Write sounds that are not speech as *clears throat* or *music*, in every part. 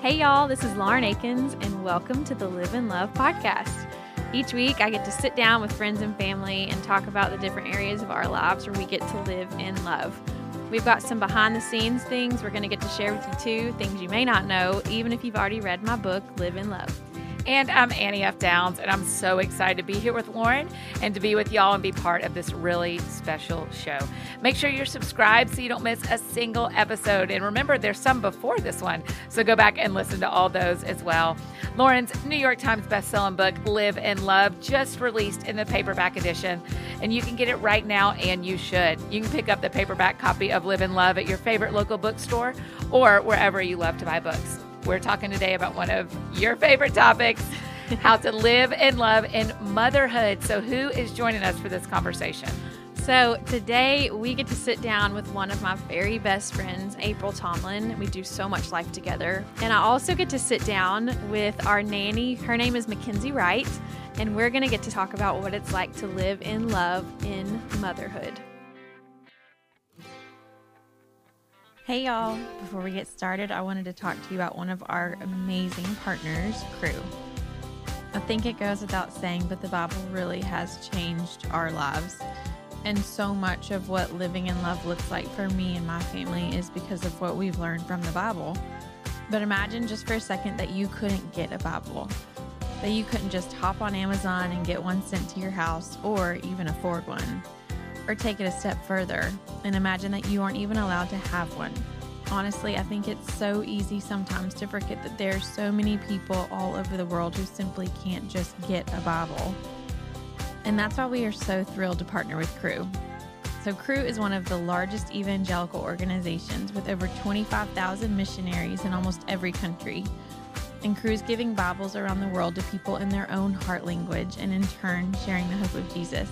Hey, y'all, this is Lauren Akins, and welcome to the Live in Love podcast. Each week, I get to sit down with friends and family and talk about the different areas of our lives where we get to live in love. We've got some behind the scenes things we're going to get to share with you too, things you may not know, even if you've already read my book, Live in Love. And I'm Annie F. Downs, and I'm so excited to be here with Lauren and to be with y'all and be part of this really special show. Make sure you're subscribed so you don't miss a single episode. And remember, there's some before this one, so go back and listen to all those as well. Lauren's New York Times bestselling book, Live in Love, just released in the paperback edition, and you can get it right now, and you should. You can pick up the paperback copy of Live in Love at your favorite local bookstore or wherever you love to buy books. We're talking today about one of your favorite topics how to *laughs* live in love in motherhood. So, who is joining us for this conversation? So, today we get to sit down with one of my very best friends, April Tomlin. We do so much life together. And I also get to sit down with our nanny. Her name is Mackenzie Wright. And we're going to get to talk about what it's like to live in love in motherhood. Hey y'all, before we get started, I wanted to talk to you about one of our amazing partners, Cru. I think it goes without saying, but the Bible really has changed our lives. And so much of what living in love looks like for me and my family is because of what we've learned from the Bible. But imagine just for a second that you couldn't get a Bible, that you couldn't just hop on Amazon and get one sent to your house or even afford one or take it a step further and imagine that you aren't even allowed to have one. Honestly, I think it's so easy sometimes to forget that there are so many people all over the world who simply can't just get a Bible. And that's why we are so thrilled to partner with Cru. So, Cru is one of the largest evangelical organizations with over 25,000 missionaries in almost every country. And Cru is giving Bibles around the world to people in their own heart language and in turn sharing the hope of Jesus.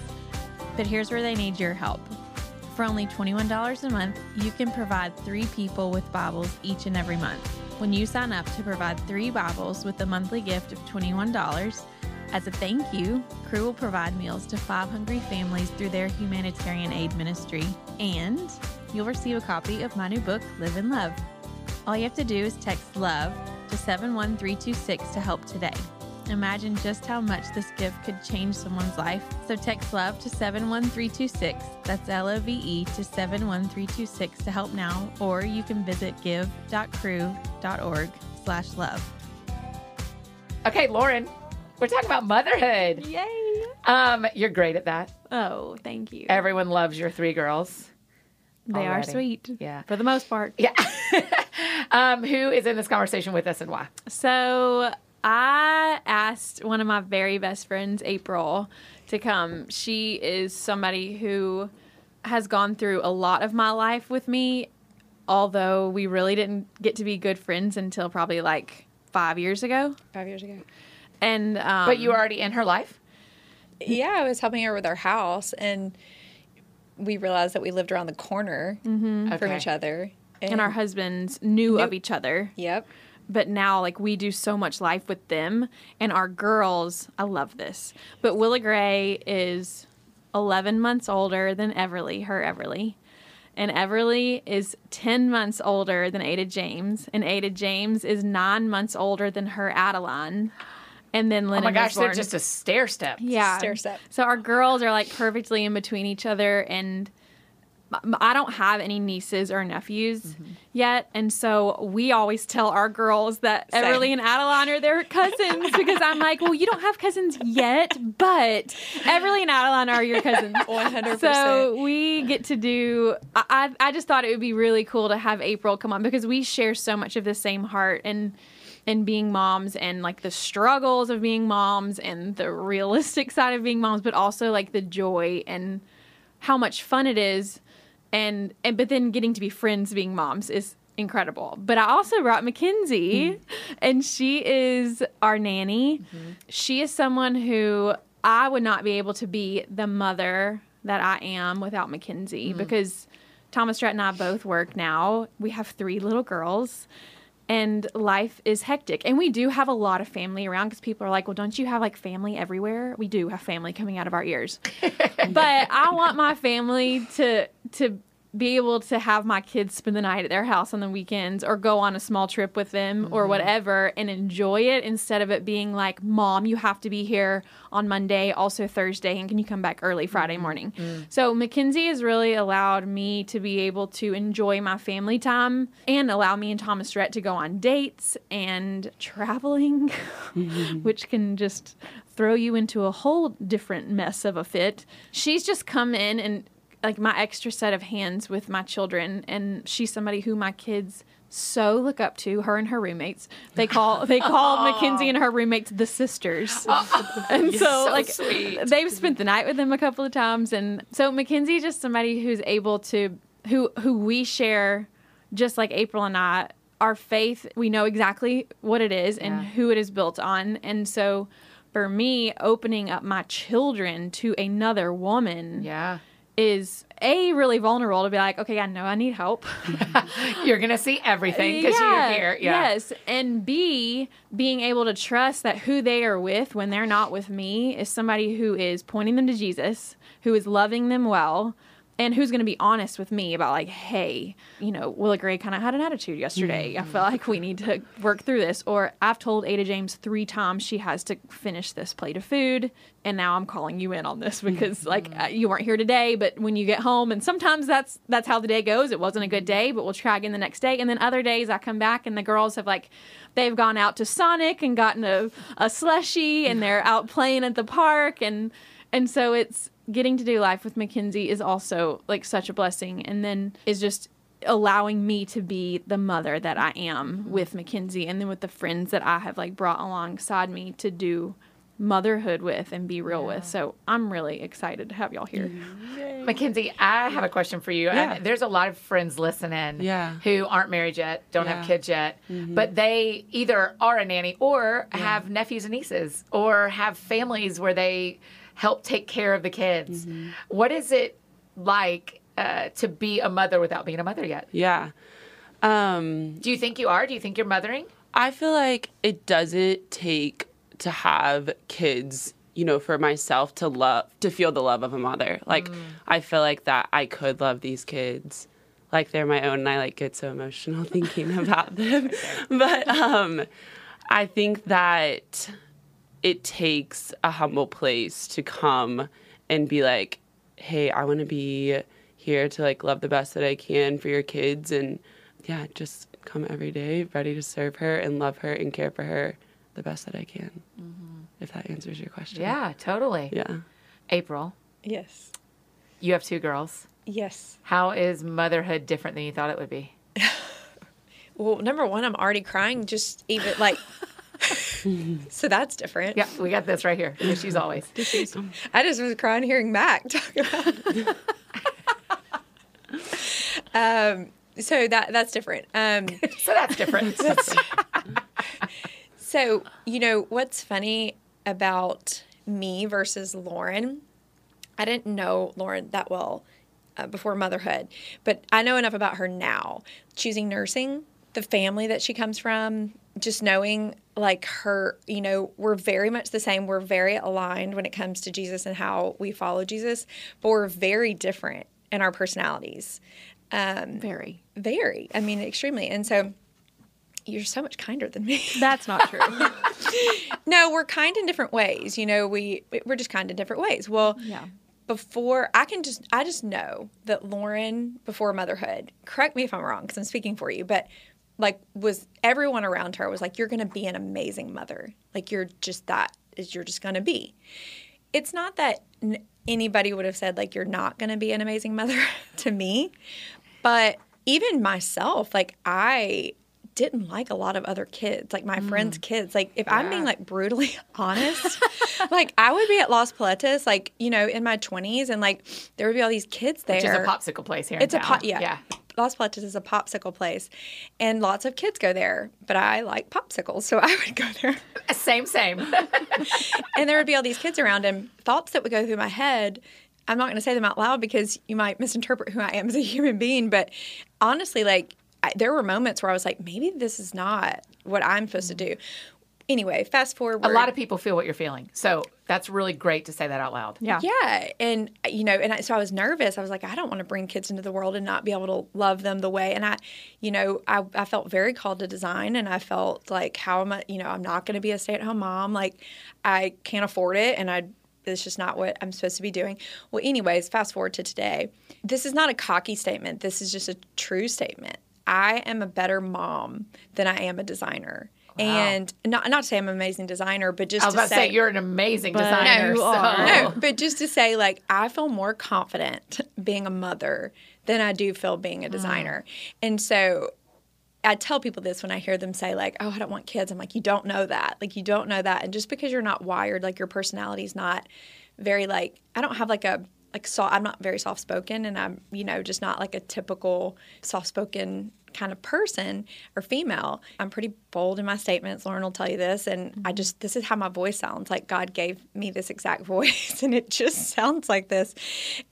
But here's where they need your help. For only $21 a month, you can provide three people with Bibles each and every month. When you sign up to provide three Bibles with a monthly gift of $21, as a thank you, Cru will provide meals to five hungry families through their humanitarian aid ministry, and you'll receive a copy of my new book, Live in Love. All you have to do is text LOVE to 71326 to help today. Imagine just how much this gift could change someone's life. So text love to 71326. That's L O V E to 71326 to help now, or you can visit give.cru.org slash love. Okay, Lauren, we're talking about motherhood. Yay! Um, you're great at that. Oh, thank you. Everyone loves your three girls. They are sweet. Yeah. For the most part. Yeah. *laughs* um, who is in this conversation with us and why? So I asked one of my very best friends, April, to come. She is somebody who has gone through a lot of my life with me, although we really didn't get to be good friends until probably like five years ago. five years ago. And um, But you were already in her life? Yeah, I was helping her with our house, and we realized that we lived around the corner from Okay. each other. and our husbands knew of each other. Yep. But now like we do so much life with them and our girls i love this but willa gray is 11 months older than everly her everly and everly is 10 months older than ada james and ada james is 9 months older than her adeline and then Oh my gosh, they're just a stair step. yeah Stair step. so our girls are like perfectly in between each other and m- I don't have any nieces or nephews Mm-hmm. yet, and so we always tell our girls that Same. Everly and Adeline are their cousins because I'm like, well, you don't have cousins yet, but Everly and Adeline are your cousins. *laughs* 100%. So we get to do. I, I I just thought it would be really cool to have April come on because we share so much of the same heart and and being moms and like the struggles of being moms and the realistic side of being moms, but also like the joy and how much fun it is and and but then getting to be friends being moms is incredible. But I also brought Mackenzie mm-hmm. and she is our nanny. Mm-hmm. She is someone who I would not be able to be the mother that I am without Mackenzie mm. because Thomas Rhett and I both work now. We have three little girls and life is hectic. And we do have a lot of family around because people are like, well, don't you have like family everywhere? We do have family coming out of our ears. *laughs* but I want my family to to be able to have my kids spend the night at their house on the weekends or go on a small trip with them or mm-hmm. whatever and enjoy it instead of it being like, Mom, you have to be here on Monday, also Thursday, and can you come back early Friday mm-hmm. morning? Mm. So Mackenzie has really allowed me to be able to enjoy my family time and allow me and Thomas Rhett to go on dates and traveling, *laughs* which can just throw you into a whole different mess of a fit. She's just come in and like my extra set of hands with my children and she's somebody who my kids so look up to her and her roommates they call they call *laughs* mackenzie and her roommates the sisters *laughs* and so, So like sweet. they've spent the night with them a couple of times and so mackenzie just somebody who's able to who who we share just like april and i our faith we know exactly what it is and Yeah. who it is built on and so for me opening up my children to another woman Yeah. Is a really vulnerable to be like, okay, I know I need help. *laughs* You're to see everything because you're here. Yeah. Yes. And B, being able to trust that who they are with when they're not with me is somebody who is pointing them to Jesus, who is loving them well, and who's going to be honest with me about, like, hey, you know, Willa Gray kind of had an attitude yesterday. I feel like we need to work through this. Or I've told Ada James three times she has to finish this plate of food. And now I'm calling you in on this because, like, uh, you weren't here today, but when you get home, and sometimes that's that's how the day goes. It wasn't a good day, but we'll try again the next day. And then other days I come back and the girls have like they've gone out to Sonic and gotten a, a slushy and they're out playing at the park and and so it's getting to do life with Mackenzie is also like such a blessing and then is just allowing me to be the mother that I am mm-hmm. with Mackenzie and then with the friends that I have like brought alongside me to do motherhood with and be real with. So I'm really excited to have y'all here. Mackenzie, I have a question for you. Yeah. And there's a lot of friends listening Yeah. who aren't married yet, don't have kids yet, mm-hmm. but they either are a nanny or have nephews and nieces or have families where they help take care of the kids. What is it like uh, to be a mother without being a mother yet? Yeah. Um, Do you think you are? Do you think you're mothering? I feel like it doesn't take to have kids, you know, for myself to love, to feel the love of a mother. Like, I feel like that I could love these kids like they're my own, and I like get so emotional *laughs* thinking about them. *laughs* but um, I think that it takes a humble place to come and be like, hey, I want to be here to like love the best that I can for your kids and yeah, just come every day ready to serve her and love her and care for her the best that I can. Mm-hmm. If that answers your question. Yeah, totally. Yeah. April, Yes. you have two girls. Yes. How is motherhood different than you thought it would be? *laughs* Well, number one, I'm already crying. Just even like, so that's different. Yeah, we got this right here. She's always. I just was crying hearing Mac talk about. it. *laughs* um. So that that's different. Um. *laughs* So that's different. *laughs* So, you know, what's funny about me versus Lauren, I didn't know Lauren that well uh, before motherhood, but I know enough about her now. Choosing nursing, the family that she comes from, just knowing like her, you know, we're very much the same. We're very aligned when it comes to Jesus and how we follow Jesus, but we're very different in our personalities. Um, Very. very, I mean, extremely. And so, you're so much kinder than me. *laughs* That's not true. *laughs* No, we're kind in different ways. You know, we we're just kind in different ways. Well, yeah. before I can just I just know that Lauren before motherhood. Correct me if I'm wrong because I'm speaking for you, but like was everyone around her was like you're going to be an amazing mother. Like you're just that is you're just going to be. It's not that n- anybody would have said like you're not going to be an amazing mother *laughs* to me, but even myself like I didn't like a lot of other kids, like my friends' mm. kids. Like, if I'm being like brutally *laughs* honest, *laughs* like I would be at Los Paletas, like you know, in my 20s, and like there would be all these kids there. Which is a popsicle place here. It's a pop, yeah. Yeah. Los Paletas is a popsicle place, and lots of kids go there. But I like popsicles, so *laughs* I would go there. Same, same. *laughs* and there would be all these kids around, and thoughts that would go through my head. I'm not going to say them out loud because you might misinterpret who I am as a human being. But honestly, like I, there were moments where I was like, maybe this is not what I'm supposed to mm-hmm. do. Anyway, fast forward. A lot of people feel what you're feeling. So that's really great to say that out loud. Yeah. Yeah, and you know, and I, so I was nervous. I was like, I don't want to bring kids into the world and not be able to love them the way. And I, you know, I, I felt very called to design, and I felt like, how am I? You know, I'm not going to be a stay-at-home mom. Like, I can't afford it, and I. It's just not what I'm supposed to be doing. Well, anyways, fast forward to today. This is not a cocky statement. This is just a true statement. I am a better mom than I am a designer. And not not to say I'm an amazing designer, but just I was to about to say you're an amazing But designer. you so- are. no, but just to say, like, I feel more confident being a mother than I do feel being a mm. designer. And so I tell people this when I hear them say, like, oh, I don't want kids. I'm like, you don't know that. Like, you don't know that. And just because you're not wired, like, your personality's not very, like, I don't have like a, like, so I'm not very soft spoken and I'm, you know, just not like a typical soft spoken kind of person or female. I'm pretty bold in my statements. Lauren will tell you this. And I mm-hmm. just, this is how my voice sounds. Like God gave me this exact *laughs* voice and it just sounds like this.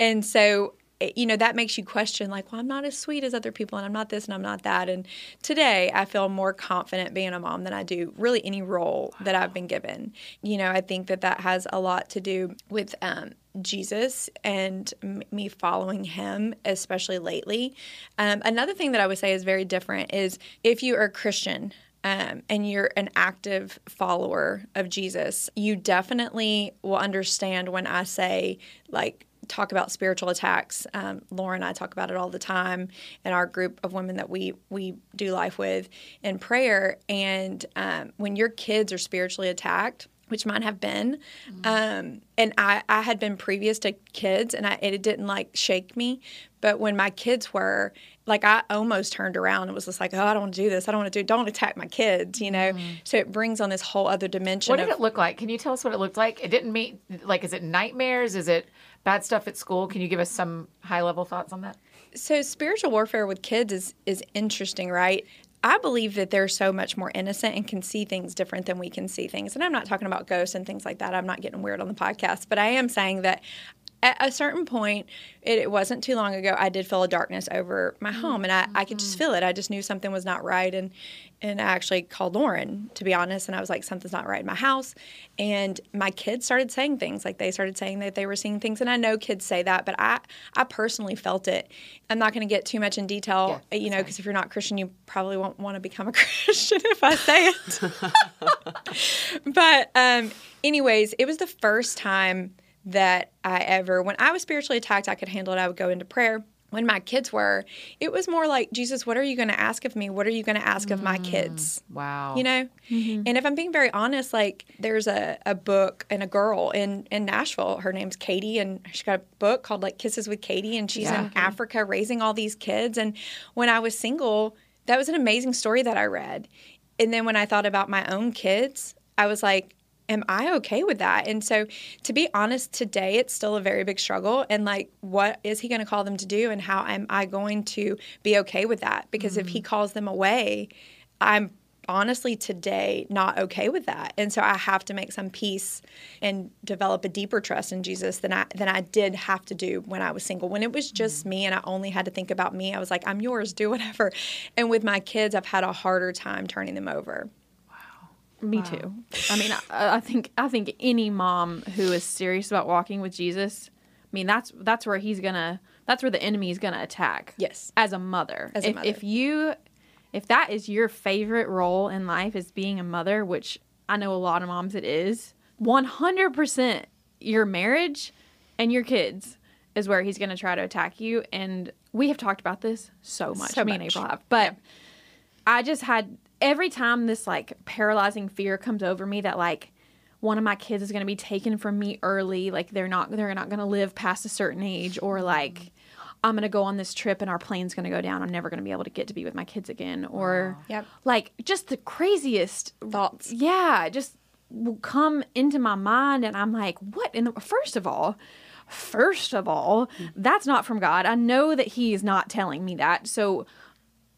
And so, it- you know, that makes you question, like, well, I'm not as sweet as other people and I'm not this and I'm not that. And today I feel more confident being a mom than I do really any role that I've been given. You know, I think that that has a lot to do with, um, Jesus and m- me following him, especially lately. Um, another thing that I would say is very different is if you are a Christian um, and you're an active follower of Jesus, you definitely will understand when I say, like, talk about spiritual attacks. Um, Laura and I talk about it all the time in our group of women that we we do life with in prayer. And um, when your kids are spiritually attacked, which mine have been, um, and I, I had been previous to kids, and I, it didn't like shake me. But when my kids were, like, I almost turned around and was just like, oh, I don't want to do this. I don't want to do. Don't attack my kids, you know. So it brings on this whole other dimension. What did of, it look like? Can you tell us what it looked like? It didn't mean like is it nightmares? Is it bad stuff at school? Can you give us some high level thoughts on that? so spiritual warfare with kids is is interesting, right? I believe that they're so much more innocent and can see things different than we can see things. And I'm not talking about ghosts and things like that. I'm not getting weird on the podcast, but I am saying that at a certain point, it, it wasn't too long ago, I did feel a darkness over my home, and I, I could just feel it. I just knew something was not right, and and I actually called Lauren to be honest, and I was like, something's not right in my house, and my kids started saying things like they started saying that they were seeing things, and I know kids say that, but I I personally felt it. I'm not going to get too much in detail, Yeah, you know, because if you're not Christian, you probably won't want to become a *laughs* Christian if I say it. *laughs* *laughs* but um, anyways, it was the first time that I ever, when I was spiritually attacked, I could handle it. I would go into prayer. When my kids were, it was more like, Jesus, what are you going to ask of me? What are you going to ask of my mm, kids? Wow. You know? Mm-hmm. And if I'm being very honest, like there's a, a book and a girl in, in Nashville. Her name's Katie, and she's got a book called like Kisses with Katie, and she's Yeah. in Africa raising all these kids. And when I was single, that was an amazing story that I read. And then when I thought about my own kids, I was like, am I okay with that? And so, to be honest, today it's still a very big struggle. And like, what is he going to call them to do? And how am I going to be okay with that? Because if he mm-hmm. calls them away, I'm honestly today not okay with that. And so I have to make some peace and develop a deeper trust in Jesus than I than I did have to do when I was single. When it was just mm-hmm. me and I only had to think about me, I was like, I'm yours, do whatever. And with my kids, I've had a harder time turning them over. Me too. I mean, I, I think I think any mom who is serious about walking with Jesus, I mean, that's that's where he's gonna. That's where the enemy is gonna attack. Yes. As a mother, As a if mother. if you, if that is your favorite role in life is being a mother, which I know a lot of moms it is, one hundred percent your marriage and your kids is where he's gonna try to attack you. And we have talked about this so much. So me and much. April have, but. I just had every time this like paralyzing fear comes over me that like one of my kids is going to be taken from me early, like they're not they're not going to live past a certain age or mm-hmm. like I'm going to go on this trip and our plane's going to go down. I'm never going to be able to get to be with my kids again or Yep. like just the craziest Thoughts. yeah, just will come into my mind and I'm like, what in the first of all, first of all, mm. that's not from God. I know that he is not telling me that. So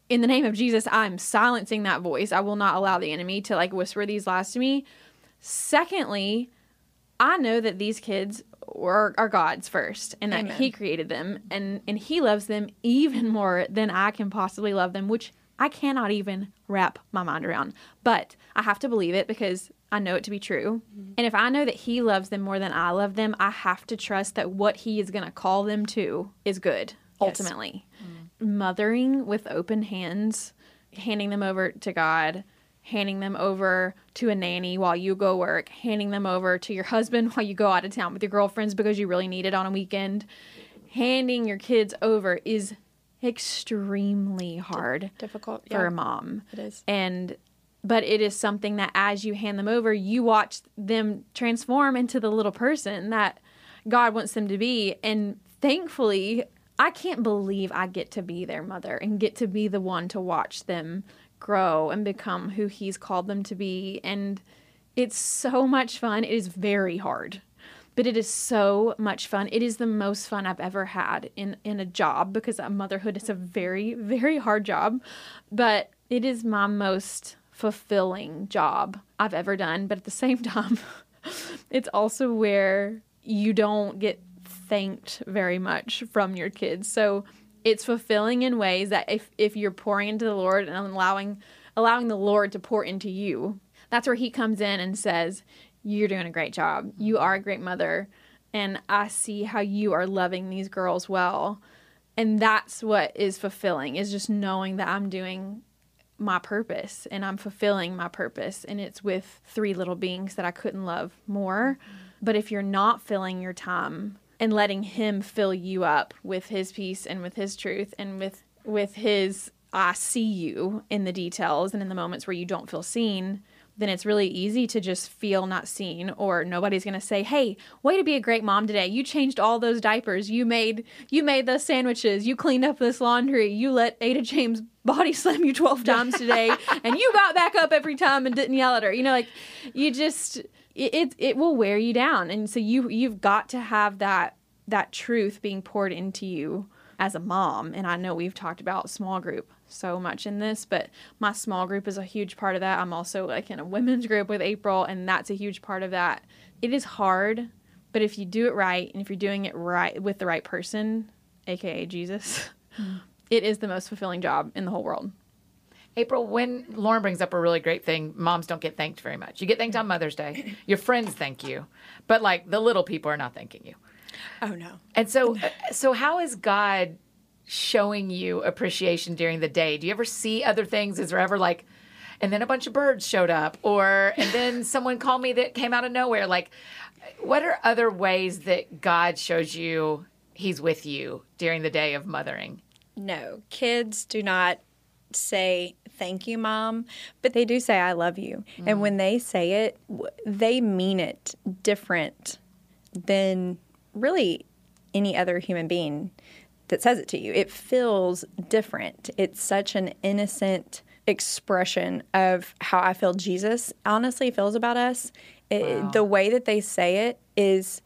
in the name of Jesus, I'm silencing that voice. I will not allow the enemy to like whisper these lies to me. Secondly, I know that these kids are, are God's first and that Amen. he created them and and he loves them even *laughs* more than I can possibly love them, which I cannot even wrap my mind around. But I have to believe it because I know it to be true. Mm-hmm. And if I know that he loves them more than I love them, I have to trust that what he is going to call them to is good ultimately. Mm-hmm. Mothering with open hands, handing them over to God, handing them over to a nanny while you go work, handing them over to your husband *laughs* while you go out of town with your girlfriends because you really need it on a weekend. Handing your kids over is extremely hard Difficult for yeah. a mom. It is. And but it is something that as you hand them over, you watch them transform into the little person that God wants them to be. And thankfully, I can't believe I get to be their mother and get to be the one to watch them grow and become who He's called them to be. And it's so much fun. It is very hard but it is so much fun. It is the most fun I've ever had in in a job because motherhood is a very very hard job, but it is my most fulfilling job I've ever done. But at the same *laughs* time, it's also where you don't get thanked very much from your kids. So it's fulfilling in ways that if if you're pouring into the Lord and allowing allowing the Lord to pour into you, that's where he comes in and says, you're doing a great job. You are a great mother. And I see how you are loving these girls well. And that's what is fulfilling is just knowing that I'm doing my purpose and I'm fulfilling my purpose. And it's with three little beings that I couldn't love more. But if you're not filling your time and letting him fill you up with his peace and with his truth and with with his I see you in the details and in the moments where you don't feel seen, then it's really easy to just feel not seen or nobody's going to say hey way to be a great mom today. You changed all those diapers. You made you made those sandwiches. You cleaned up this laundry. You let ada james body *laughs* slam you 12 times today and you got back up every time and didn't yell at her. You know like you just it, it it will wear you down and so you you've got to have that that truth being poured into you as a mom and i know we've talked about small group so much in this, but my small group is a huge part of that. I'm also like in a women's group with April, and that's a huge part of that. It is hard, but if you do it right and if you're doing it right with the right person, aka Jesus, mm. *laughs* it is the most fulfilling job in the whole world. April, when Lauren brings up a really great thing, moms don't get thanked very much. You get thanked on Mother's Day. *clears throat* Your friends thank you, but like the little people are not thanking you. Oh no. And so, uh, so how is God showing you appreciation during the day? Do you ever see other things? Is there ever like, and then a bunch of birds showed up, or and then *laughs* someone called me that came out of nowhere? Like, what are other ways that God shows you He's with you during the day of mothering? No, kids do not say thank you mom but they do say i love you mm. and when they say it they mean it different than really any other human being that says it to you. It feels different. It's such an innocent expression of how I feel Jesus honestly feels about us. It, wow. The way that they say it is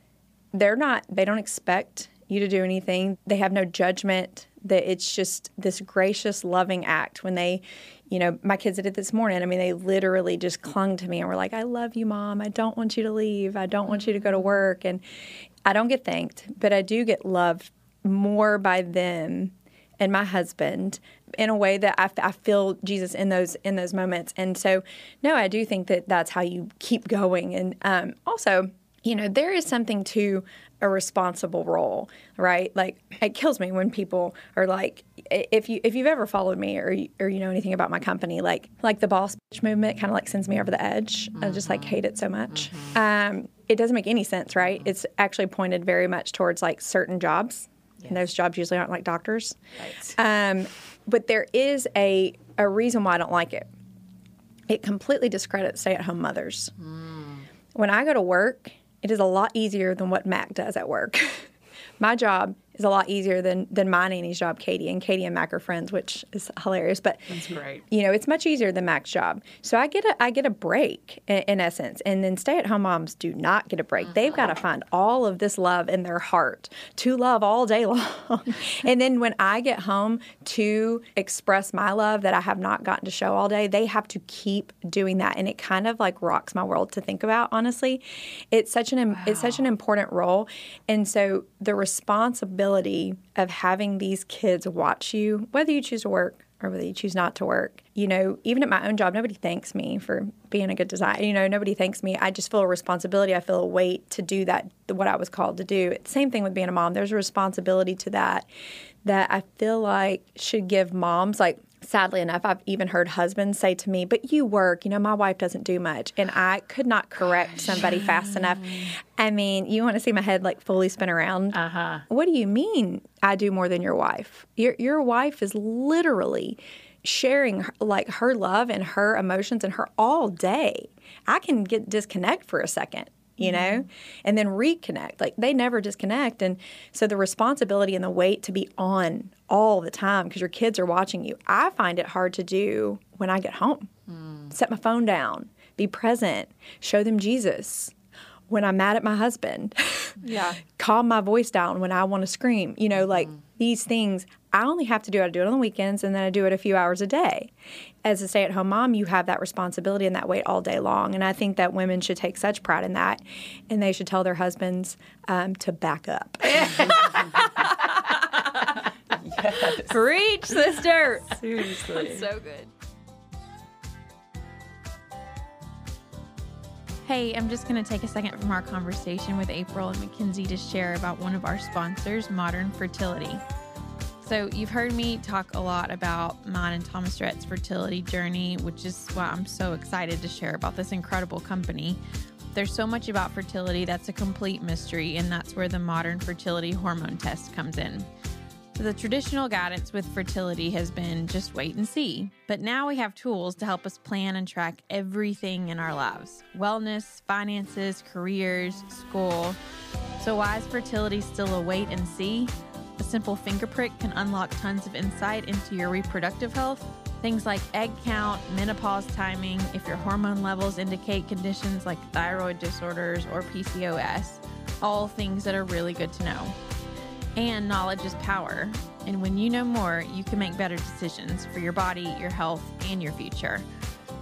they're not, they don't expect you to do anything. They have no judgment. That it's just this gracious, loving act when they, you know, my kids did it this morning. I mean, they literally just clung to me and were like, I love you, mom. I don't want you to leave. I don't want you to go to work. And I don't get thanked, but I do get loved more by them and my husband in a way that I, I, feel Jesus in those in those moments. And so, no, I do think that that's how you keep going. And um, also, you know, there is something to a responsible role, right? Like it kills me when people are like, if you if you've ever followed me or or you know anything about my company, like like the boss bitch movement kind of like sends me over the edge. Mm-hmm. I just like hate it so much. Mm-hmm. Um, it doesn't make any sense, right? Mm-hmm. It's actually pointed very much towards like certain jobs Yes. And those jobs usually aren't like doctors. Right. Um, but there is a, a reason why I don't like it. It completely discredits stay at home mothers. Mm. When I go to work, it is a lot easier than what Mac does at work. *laughs* My job is a lot easier than than my nanny's job, Katie. And Katie and Mac are friends, which is hilarious. But that's great. You know, it's much easier than Mac's job. So I get a I get a break in, in essence. And then stay at home moms do not get a break. Mm-hmm. They've got to find all of this love in their heart to love all day long. *laughs* and then when I get home to express my love that I have not gotten to show all day, they have to keep doing that. And it kind of like rocks my world to think about. Honestly, it's such an wow. it's such an important role. And so the responsibility of having these kids watch you, whether you choose to work or whether you choose not to work. You know, even at my own job, nobody thanks me for being a good designer. You know, nobody thanks me. I just feel a responsibility. I feel a weight to do that, what I was called to do. Same thing with being a mom. There's a responsibility to that that I feel like should give moms like sadly enough, I've even heard husbands say to me, But you work, you know, my wife doesn't do much. And I could not correct somebody fast enough. I mean, you want to see my head like fully spin around? Uh huh. What do you mean I do more than your wife? Your, your wife is literally sharing like her love and her emotions and her all day. I can get disconnect for a second you know, and then reconnect. Like they never disconnect. And so the responsibility and the weight to be on all the time because your kids are watching you, I find it hard to do when I get home. Mm. Set my phone down, be present, show them Jesus. When I'm mad at my husband, yeah, *laughs* calm my voice down when I want to scream. You know, like mm. these things I only have to do it. I do it on the weekends and then I do it a few hours a day. As a stay at home mom, you have that responsibility and that weight all day long. And I think that women should take such pride in that and they should tell their husbands um, to back up. *laughs* *laughs* yes. Preach, sister. Seriously. so good. Hey, I'm just going to take a second from our conversation with April and Mackenzie to share about one of our sponsors, Modern Fertility. So, you've heard me talk a lot about mine and Thomas Rhett's fertility journey, which is why I'm so excited to share about this incredible company. There's so much about fertility that's a complete mystery, and that's where the modern fertility hormone test comes in. So the traditional guidance with fertility has been just wait and see. But now we have tools to help us plan and track everything in our lives wellness, finances, careers, school. So, why is fertility still a wait and see? A simple finger prick can unlock tons of insight into your reproductive health. Things like egg count, menopause timing, if your hormone levels indicate conditions like thyroid disorders or PCOS, all things that are really good to know. And knowledge is power. And when you know more, you can make better decisions for your body, your health, and your future.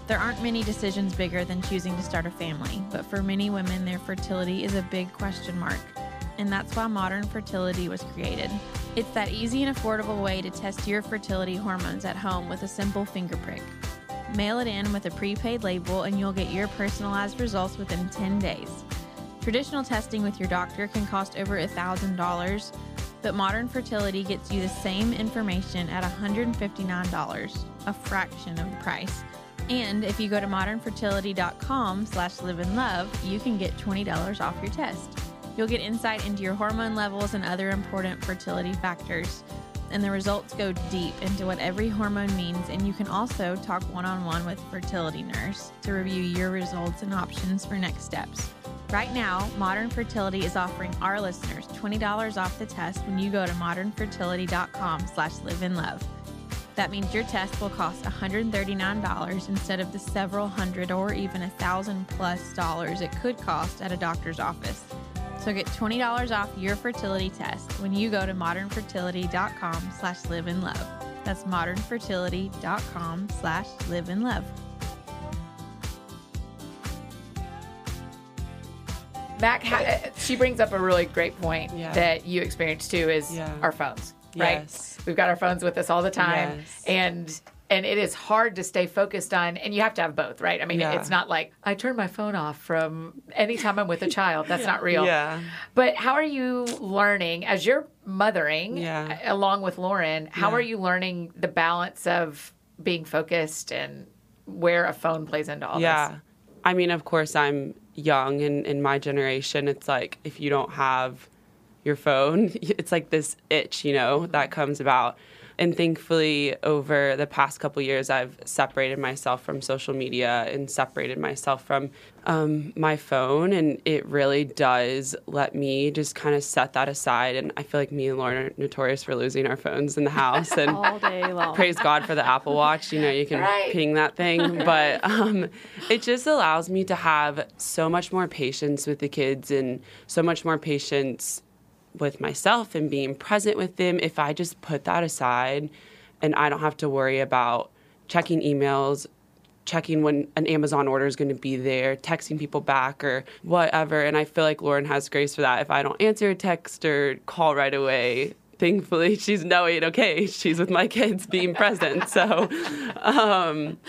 There aren't many decisions bigger than choosing to start a family, but for many women, their fertility is a big question mark and that's why Modern Fertility was created. It's that easy and affordable way to test your fertility hormones at home with a simple finger prick. Mail it in with a prepaid label, and you'll get your personalized results within 10 days. Traditional testing with your doctor can cost over $1,000, but Modern Fertility gets you the same information at $159, a fraction of the price. And if you go to modernfertility.com slash live and love, you can get $20 off your test. You'll get insight into your hormone levels and other important fertility factors. And the results go deep into what every hormone means, and you can also talk one on one with a fertility nurse to review your results and options for next steps. Right now, Modern Fertility is offering our listeners $20 off the test when you go to modernfertility.com slash live in love. That means your test will cost $139 instead of the several hundred or even a thousand plus dollars it could cost at a doctor's office. So get $20 off your fertility test when you go to modernfertility.com slash live in love. That's modernfertility.com slash live in love. Mac, ha- uh, she brings up a really great point Yeah. that you experience too is Yeah. our phones, right? Yes. We've got our phones with us all the time, Yes. and and it is hard to stay focused on. And you have to have both, right? I mean, Yeah. it's not like I turn my phone off from anytime I'm with a child. That's not *laughs* real. Yeah. But how are you learning as you're mothering Yeah. along with Lauren? How Yeah. are you learning the balance of being focused and where a phone plays into all this? yeah. I mean, of course, I'm young, and in my generation, it's like if you don't have your phone, *laughs* it's like this itch, you know, that comes about. And thankfully, over the past couple years, I've separated myself from social media and separated myself from um, my phone. And it really does let me just kind of set that aside. And I feel like me and Lauren are notorious for losing our phones in the house. And *laughs* All day long. praise God for the Apple Watch. You know, you can Right. ping that thing. *laughs* But um, it just allows me to have so much more patience with the kids and so much more patience with myself and being present with them if I just put that aside and I don't have to worry about checking emails, checking when an Amazon order is going to be there, texting people back or whatever. And I feel like Lauren has grace for that. If I don't answer a text or call right away, thankfully *laughs* she's knowing okay she's with my kids being present so um,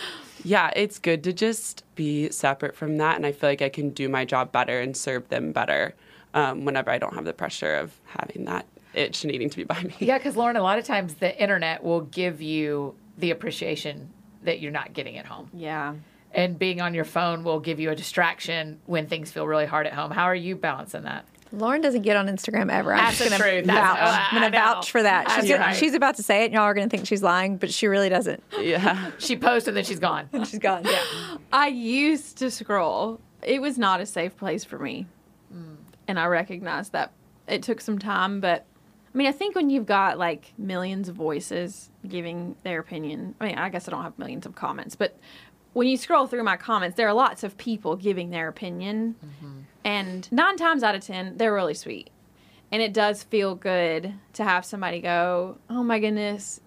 yeah it's good to just be separate from that and i feel like i can do my job better and serve them better um, whenever i don't have the pressure of having that itch needing to be by me Yeah, because Lauren, a lot of times the internet will give you the appreciation that you're not getting at home. Yeah. And being on your phone will give you a distraction when things feel really hard at home. How are you balancing that? Lauren doesn't get on Instagram ever. I'm That's just the gonna truth. Vouch. I I'm gonna vouch for that. That's She's, right. she's about to say it, and y'all are gonna think she's lying, but she really doesn't. yeah *laughs* She posts and then she's gone. *laughs* She's gone. Yeah. I used to scroll. It was not a safe place for me. And I recognize that it took some time, but I mean, I think when you've got like millions of voices giving their opinion, I mean, I guess I don't have millions of comments, but when you scroll through my comments, there are lots of people giving their opinion. Mm-hmm. And nine times out of 10, they're really sweet. And it does feel good to have somebody go, oh my goodness,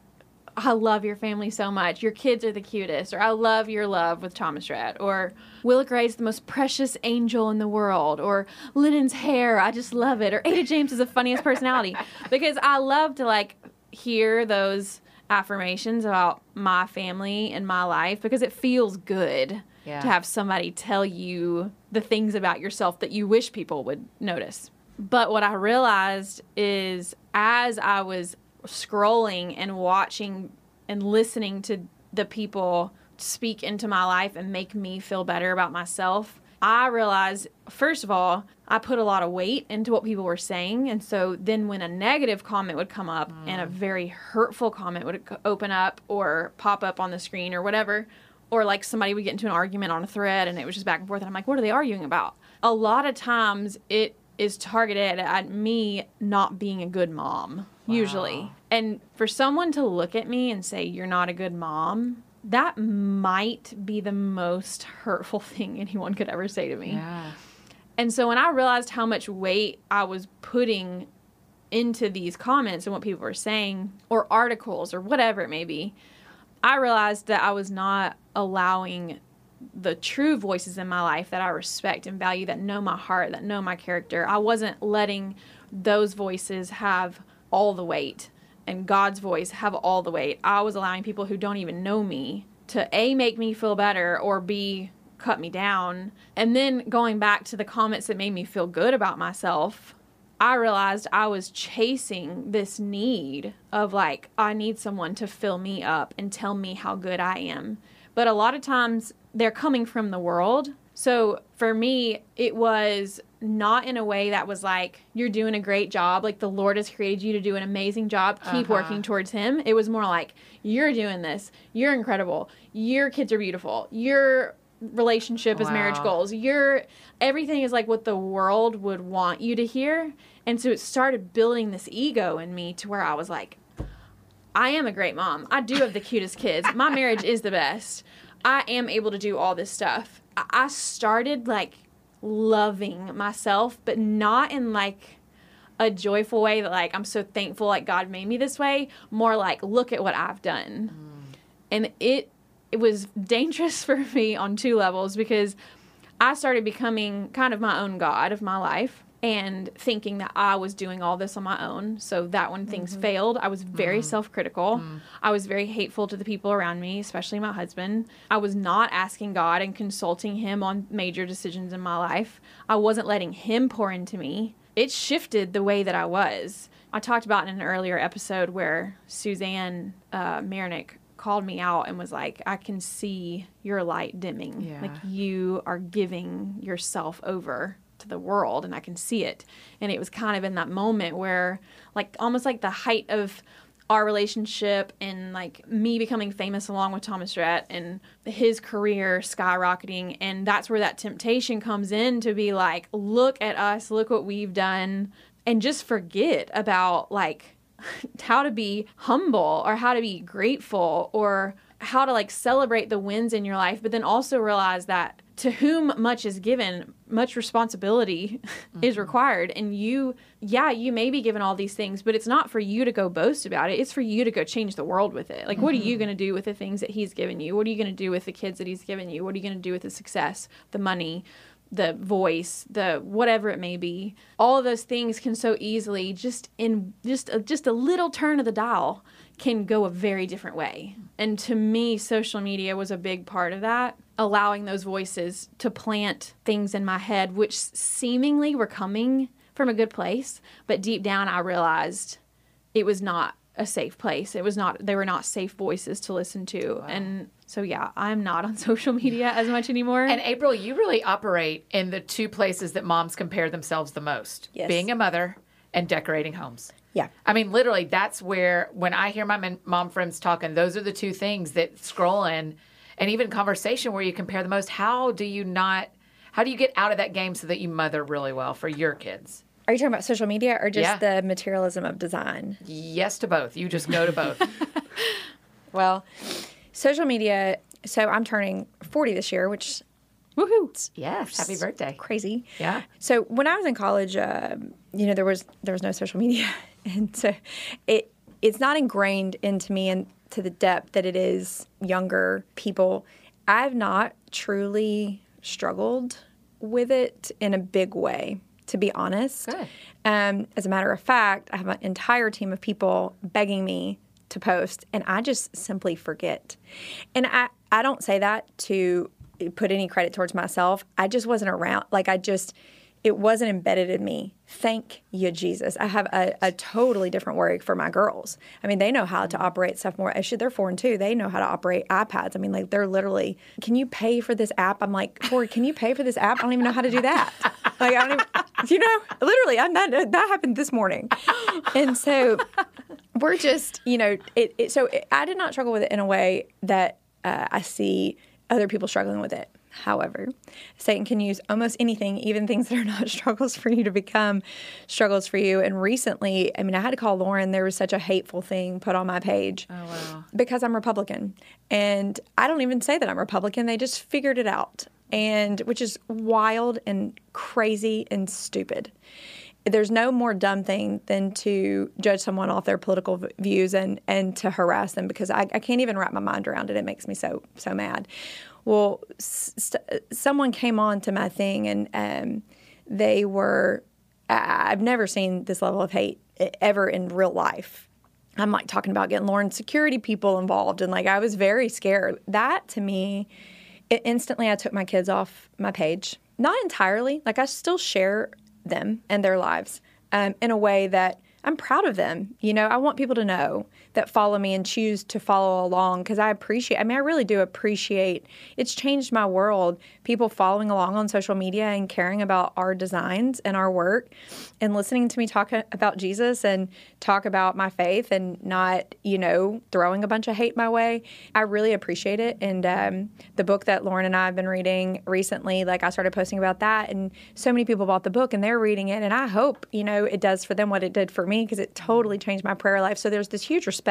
I love your family so much. Your kids are the cutest. Or I love your love with Thomas Rhett. Or Willa Gray's the most precious angel in the world. Or Lennon's hair, I just love it. Or Ada James is the funniest personality. *laughs* Because I love to like hear those affirmations about my family and my life because it feels good Yeah. to have somebody tell you the things about yourself that you wish people would notice. But what I realized is as I was scrolling and watching and listening to the people speak into my life and make me feel better about myself, I realized, first of all, I put a lot of weight into what people were saying. And so then when a negative comment would come up and a mm. very hurtful comment would open up or pop up on the screen or whatever, or like somebody would get into an argument on a thread and it was just back and forth and i'm like what are they arguing about? A lot of times it is targeted at me not being a good mom usually and for someone to look at me and say you're not a good mom that might be the most *laughs* hurtful thing anyone could ever say to me Yeah. and so when I realized how much weight I was putting into these comments and what people were saying, or articles, or whatever it may be, I realized that I was not allowing the true voices in my life that I respect and value, that know my heart, that know my character. I wasn't letting those voices have all the weight and God's voice have all the weight. I was allowing people who don't even know me to A, make me feel better, or B, cut me down. And then going back to the comments that made me feel good about myself, I realized I was chasing this need of like, I need someone to fill me up and tell me how good I am. But a lot of times they're coming from the world. So for me, it was not in a way that was like, you're doing a great job. Like the Lord has created you to do an amazing job. Keep Uh-huh. working towards Him. It was more like, you're doing this. You're incredible. Your kids are beautiful. Your relationship is marriage Wow. goals. Your everything is like what the world would want you to hear. And so it started building this ego in me to where I was like, I am a great mom. I do have the cutest kids. My marriage is the best. I am able to do all this stuff. I started like loving myself, but not in like a joyful way that like I'm so thankful like God made me this way. More like look at what I've done. Mm. And it it was dangerous *laughs* for me on two levels because I started becoming kind of my own god of my life and thinking that I was doing all this on my own. So that when things mm-hmm. failed, I was very mm-hmm. self-critical. Mm-hmm. I was very hateful to the people around me, especially my husband. I was not asking God and consulting him on major decisions in my life. I wasn't letting him pour into me. It shifted the way that I was. I talked about in an earlier episode where Suzanne uh, Marinick called me out and was like, I can see your light dimming. Yeah. Like you are giving yourself over to the world and I can see it. And it was kind of in that moment where like almost like the height of our relationship and like me becoming famous along with Thomas Rhett and his career skyrocketing and that's where that temptation comes in to be like look at us look what we've done and just forget about like *laughs* how to be humble or how to be grateful or how to like celebrate the wins in your life but then also realize that to whom much is given much responsibility *laughs* is mm-hmm. required. And you yeah you may be given all these things but it's not for you to go boast about it. It's for you to go change the world with it. Like what are you mm-hmm. going to do with the things that he's given you? What are you going to do with the kids that he's given you? What are you going to do with the success the money the voice, the whatever it may be. All of those things can so easily just in just a, just a little turn of the dial can go a very different way. And to me, social media was a big part of that, allowing those voices to plant things in my head which seemingly were coming from a good place, but deep down I realized it was not a safe place. It was not they were not safe voices to listen to. And so yeah, I'm not on *laughs* social media as much anymore. And April, you really operate in the two places that moms compare themselves the most Yes. being a mother and decorating homes. Yeah. I mean, literally, that's where, when I hear my mom friends talking, those are the two things that scroll scrolling and even conversation where you compare the most. How do you not, how do you get out of that game so that you mother really well for your kids? Are you talking about social media or just Yeah. the materialism of design? Yes to both. You just go to both. *laughs* *laughs* Well, social media. So I'm turning 40 this year, which Woohoo! yes. Happy birthday. crazy. Yeah. So when I was in college, uh, you know, there was there was no social media, *laughs* and so it it's not ingrained into me and to the depth that it is younger people. I've not truly struggled with it in a big way, to be honest. Um, as a matter of fact, I have an entire team of people begging me to post, and I just simply forget. And I, I don't say that to put any credit towards myself. I just wasn't around. Like, I just, it wasn't embedded in me. Thank you, Jesus. I have a, a totally different worry for my girls. I mean, they know how to operate stuff more. Actually, they're and two. They know how to operate iPads. I mean, like, they're literally, can you pay for this app? I'm like, Tori, can you pay for this app? I don't even know how to do that. Like, I don't even, you know, literally, I'm not, that happened this morning. And so, we're just you know it, it so it, i did not struggle with it in a way that uh, i see other people struggling with it however satan can use almost anything even things that are not *laughs* struggles for you to become struggles for you and recently i mean i had to call lauren there was such a hateful thing put on my page Oh, wow. because I'm Republican. And I don't even say that I'm Republican. They just figured it out. And which is wild and crazy and stupid. There's no more dumb thing than to judge someone off their political v- views and, and to harass them because I, I can't even wrap my mind around it. It makes me so so mad. Well, st- someone came on to my thing and um, they were. I- I've never seen this level of hate ever in real life. I'm like talking about getting Lauren security people involved, and like I was very scared. That to me, it instantly I took my kids off my page. Not entirely, like I still share them and their lives um, in a way that I'm proud of them. You know, I want people to know that follow me and choose to follow along because I appreciate. I mean, I really do appreciate. It's changed my world. People following along on social media and caring about our designs and our work, and listening to me talk about Jesus and talk about my faith and not, you know, throwing a bunch of hate my way. I really appreciate it. And um, the book that Lauren and I have been reading recently, like I started posting about that, and so many people bought the book and they're reading it. And I hope, you know, it does for them what it did for me because it totally changed my prayer life. So there's this huge respect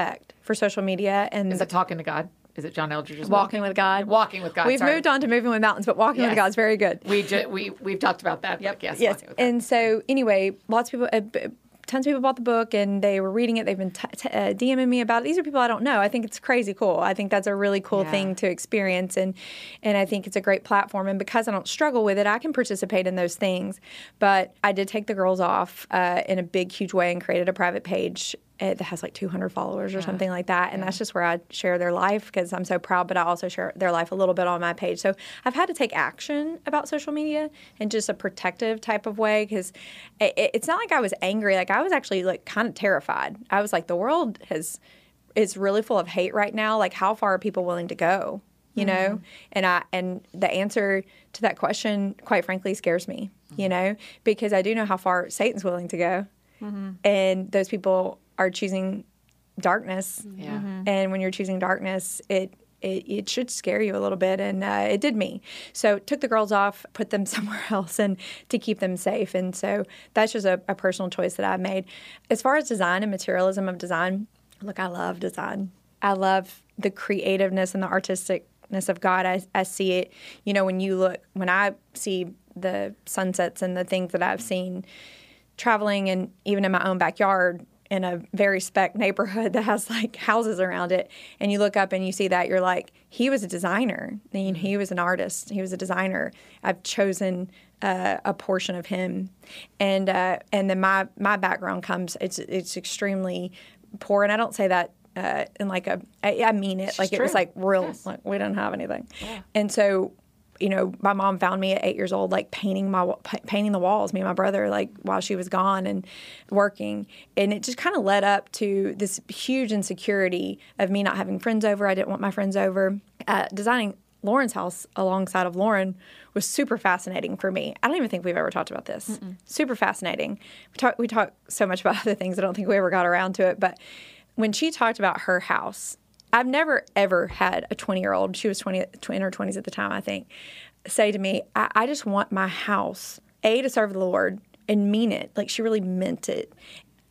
for social media and Is it talking to God? Is it John Eldredge's book? walking with God. Walking with God. We've sorry. moved on to moving with mountains, but walking Yes. with God is very good. We ju- we we've talked about that. Yep. Yes. yes. And so, anyway, lots of people, uh, tons of people bought the book and they were reading it. They've been t- t- uh, DMing me about it. These are people I don't know. I think it's crazy cool. I think that's a really cool Yeah. thing to experience, and and I think it's a great platform. And because I don't struggle with it, I can participate in those things. But I did take the girls off uh, in a big, huge way and created a private page. That has like 200 followers or something like that, and that's just where I share their life because I'm so proud. But I also share their life a little bit on my page. So I've had to take action about social media in just a protective type of way because it, it's not like I was angry. Like I was actually like kind of terrified. I was like, the world has is really full of hate right now. Like how far are people willing to go? You know, mm-hmm. and I and the answer to that question, quite frankly, scares me. You mm-hmm. know, because I do know how far Satan's willing to go, mm-hmm. and those people are choosing darkness. Yeah. And when you're choosing darkness, it it, it should scare you a little bit, and uh, it did me. So took the girls off, *laughs* put them *laughs* somewhere else, and to keep them safe. And so that's just a, a personal choice that I've made. As far as design and materialism of design, look, I love design. I love the creativeness and the artisticness of God. I, I see it. You know, when you look, when I see the sunsets and the things that I've seen traveling and even in my own backyard in a very spec neighborhood that has like houses around it, and you look up and you see that, you're like, he was a designer. I mean, he was an artist. He was a designer. I've chosen uh, a portion of him, and uh, and then my my background comes. It's it's extremely poor, and I don't say that uh, in like a. I, I mean it. Like it was like real. Yes. Like we don't have anything, and so. You know, my mom found me at eight years old, like painting my painting the walls. Me and my brother, like while she was gone and working, and it just kind of led up to this huge insecurity of me not having friends over. I didn't want my friends over. Uh, designing Lauren's house alongside of Lauren was super fascinating for me. I don't even think we've ever talked about this. Super fascinating. We talk we talk so much about other things. I don't think we ever got around to it. But when she talked about her house, I've never ever had a 20 year old. She was 20, in her 20s at the time, I think. Say to me, I, I just want my house a to serve the Lord and mean it. Like she really meant it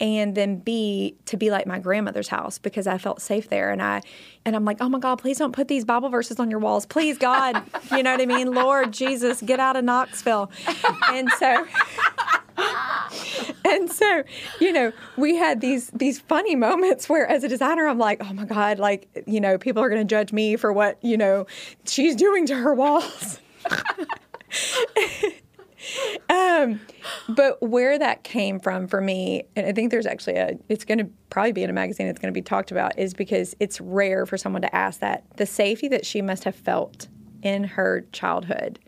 and then B to be like my grandmother's house because I felt safe there and I and I'm like, "Oh my God, please don't put these Bible verses on your walls. Please God." *laughs* you know what I mean? Lord Jesus, get out of Knoxville. And so *laughs* and so, you know, we had these these funny moments where as a designer I'm like, "Oh my god, like, you know, people are going to judge me for what, you know, she's doing to her walls." *laughs* *laughs* um, but where that came from for me, and I think there's actually a, it's going to probably be in a magazine that's going to be talked about, is because it's rare for someone to ask that. The safety that she must have felt in her childhood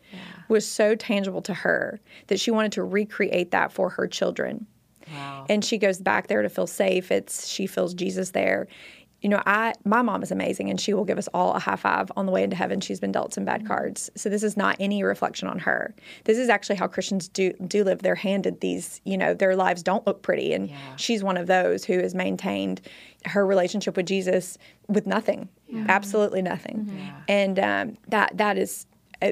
was so tangible to her that she wanted to recreate that for her children. Wow. And she goes back there to feel safe. It's she feels Jesus there. You know, I my mom is amazing, and she will give us all a high five on the way into heaven. She's been dealt some bad cards, so this is not any reflection on her. This is actually how Christians do do live. They're handed these, you know, their lives don't look pretty, and she's one of those who has maintained her relationship with Jesus with nothing, absolutely nothing, and um, that that is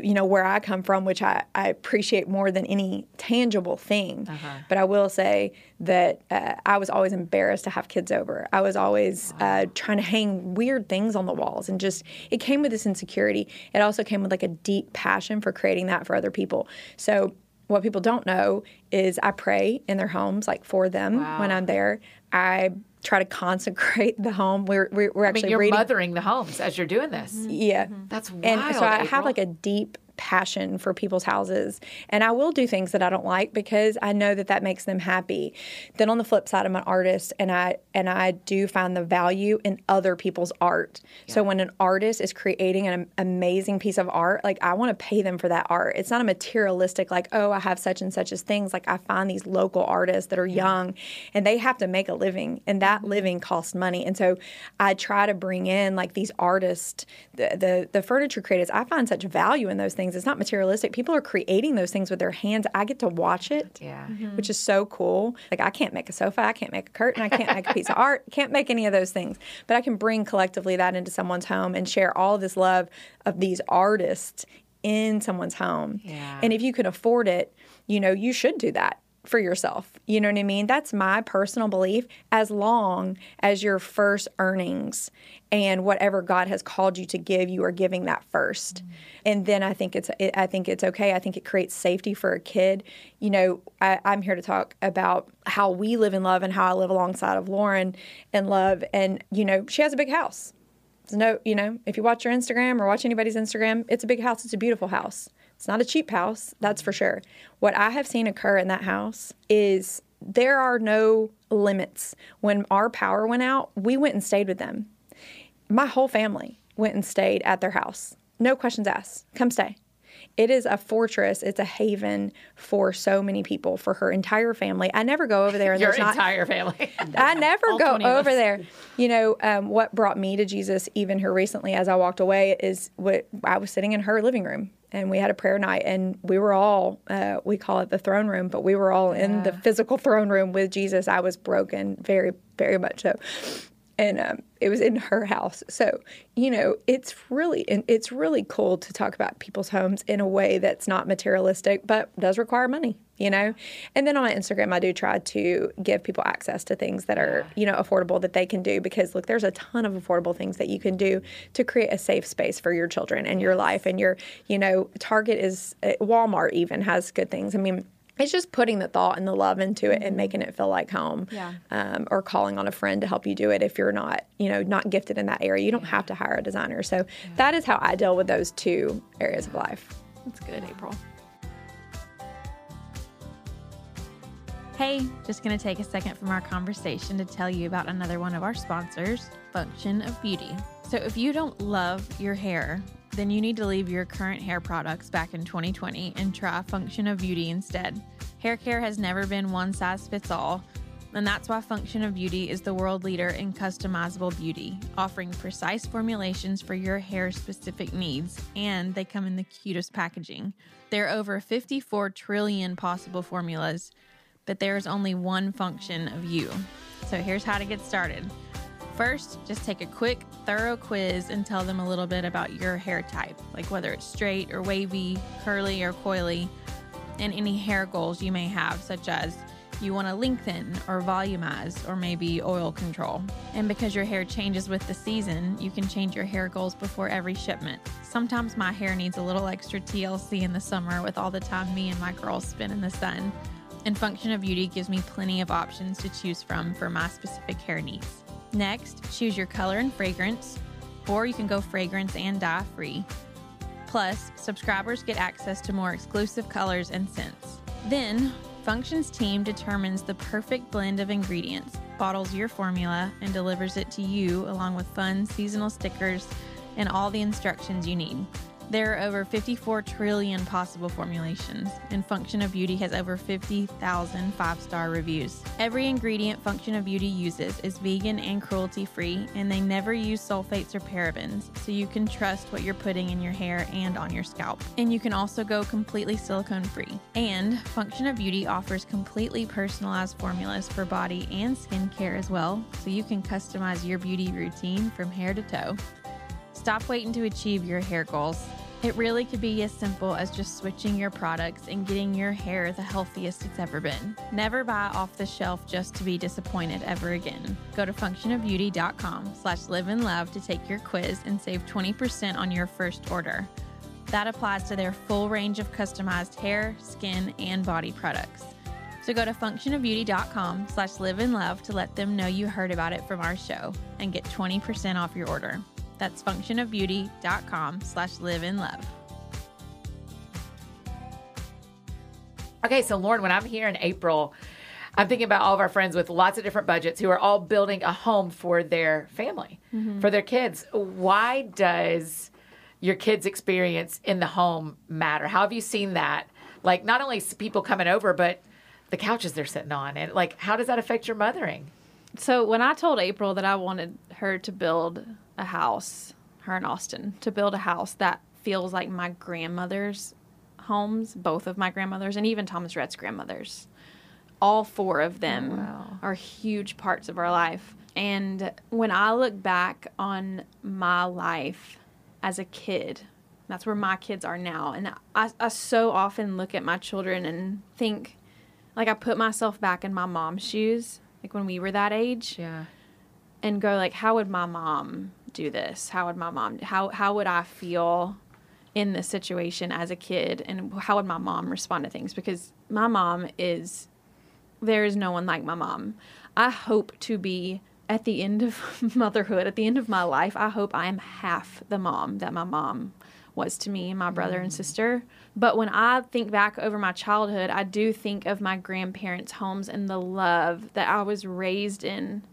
you know where I come from, which I, I appreciate more than any tangible thing. But I will say that uh, I was always embarrassed to have kids over. I was always uh, trying to hang weird things on the walls, and just it came with this insecurity. It also came with like a deep passion for creating that for other people. So what people don't know is I pray in their homes, like for them when I'm there. I try to consecrate the home. We're we're, we're I actually mean, you're reading. mothering the homes as you're doing this. Yeah. Mm-hmm. That's wild. And so I have like a deep passion for people's houses and I will do things that I don't like because I know that that makes them happy. Then on the flip side I'm an artist and I and I do find the value in other people's art. So when an artist is creating an amazing piece of art, like I want to pay them for that art. It's not a materialistic like, oh, I have such and such as things. Like I find these local artists that are young and they have to make a living and that mm-hmm. living costs money. And so I try to bring in like these artists, the the, the furniture creators. I find such value in those things. It's not materialistic. People are creating those things with their hands. I get to watch it Yeah. Mm-hmm. which is so cool. Like I can't make a sofa, I can't make a curtain, I can't make a piece of art, can't make any of those things. But I can bring collectively that into someone's home and share all this love of these artists in someone's home. Yeah. And if you can afford it, you know, you should do that for yourself. You know what I mean? That's my personal belief as long as your first earnings and whatever God has called you to give, you are giving that first. Mm-hmm. And then I think it's it, I think it's okay. I think it creates safety for a kid. You know, I, I'm here to talk about how we live in love and how I live alongside of Lauren in love. And you know, she has a big house. There's no, you know, if you watch her Instagram or watch anybody's Instagram, it's a big house. It's a beautiful house. It's not a cheap house, that's for sure. What I have seen occur in that house is there are no limits. When our power went out, we went and stayed with them. My whole family went and stayed at their house. No questions asked. Come stay. It is a fortress. It's a haven for so many people, for her entire family. I never go over there *laughs* and Your there's not entire family. *laughs* I never go over there. You know, um, what brought me to Jesus even here recently as I walked away is what I was sitting in her living room and we had a prayer night and we were all, uh, we call it the throne room, but we were all in the physical throne room with Jesus. I was broken, very, very much so. And um, it was in her house, so you know it's really it's really cool to talk about people's homes in a way that's not materialistic, but does require money you know and then on my instagram i do try to give people access to things that are you know affordable that they can do because look there's a ton of affordable things that you can do to create a safe space for your children and your life and your you know target is uh, walmart even has good things i mean it's just putting the thought and the love into it and making it feel like home. Yeah. Um, or calling on a friend to help you do it if you're not, you know, not gifted in that area. You don't have to hire a designer. So that is how I deal with those two areas of life. That's good, April. Hey, just going to take a second from our conversation to tell you about another one of our sponsors, Function of Beauty. So, if you don't love your hair, then you need to leave your current hair products back in 2020 and try Function of Beauty instead. Hair care has never been one size fits all, and that's why Function of Beauty is the world leader in customizable beauty, offering precise formulations for your hair specific needs, and they come in the cutest packaging. There are over 54 trillion possible formulas, but there is only one function of you. So here's how to get started. First, just take a quick, thorough quiz and tell them a little bit about your hair type, like whether it's straight or wavy, curly or coily, and any hair goals you may have, such as you want to lengthen or volumize or maybe oil control. And because your hair changes with the season, you can change your hair goals before every shipment. Sometimes my hair needs a little extra TLC in the summer with all the time me and my girls spend in the sun. And Function of Beauty gives me plenty of options to choose from for my specific hair needs. Next, choose your color and fragrance, or you can go fragrance and dye free. Plus, subscribers get access to more exclusive colors and scents. Then, Function's team determines the perfect blend of ingredients, bottles your formula, and delivers it to you along with fun seasonal stickers and all the instructions you need. There are over 54 trillion possible formulations, and Function of Beauty has over 50,000 five star reviews. Every ingredient Function of Beauty uses is vegan and cruelty free, and they never use sulfates or parabens, so you can trust what you're putting in your hair and on your scalp. And you can also go completely silicone free. And Function of Beauty offers completely personalized formulas for body and skincare as well, so you can customize your beauty routine from hair to toe. Stop waiting to achieve your hair goals. It really could be as simple as just switching your products and getting your hair the healthiest it's ever been. Never buy off the shelf just to be disappointed ever again. Go to functionofbeauty.com slash live and love to take your quiz and save 20% on your first order. That applies to their full range of customized hair, skin, and body products. So go to functionofbeauty.com slash live and love to let them know you heard about it from our show and get 20% off your order. That's functionofbeauty.com slash live in love. Okay, so Lauren, when I'm here in April, I'm thinking about all of our friends with lots of different budgets who are all building a home for their family, mm-hmm. for their kids. Why does your kids' experience in the home matter? How have you seen that? Like, not only people coming over, but the couches they're sitting on. And, like, how does that affect your mothering? So when I told April that I wanted her to build a house, her and Austin, to build a house that feels like my grandmother's homes, both of my grandmothers, and even Thomas Rhett's grandmothers. All four of them oh, wow. are huge parts of our life. And when I look back on my life as a kid, that's where my kids are now. And I, I so often look at my children and think, like, I put myself back in my mom's shoes, like when we were that age Yeah. and go like how would my mom do this? How would my mom how how would i feel in this situation as a kid? And how would my mom respond to things? Because my mom is there is no one like my mom. I hope to be at the end of *laughs* motherhood at the end of my life i hope i am half the mom that my mom was to me and my brother and mm. sister. But when i think back over my childhood i do think of my grandparents homes and the love that i was raised in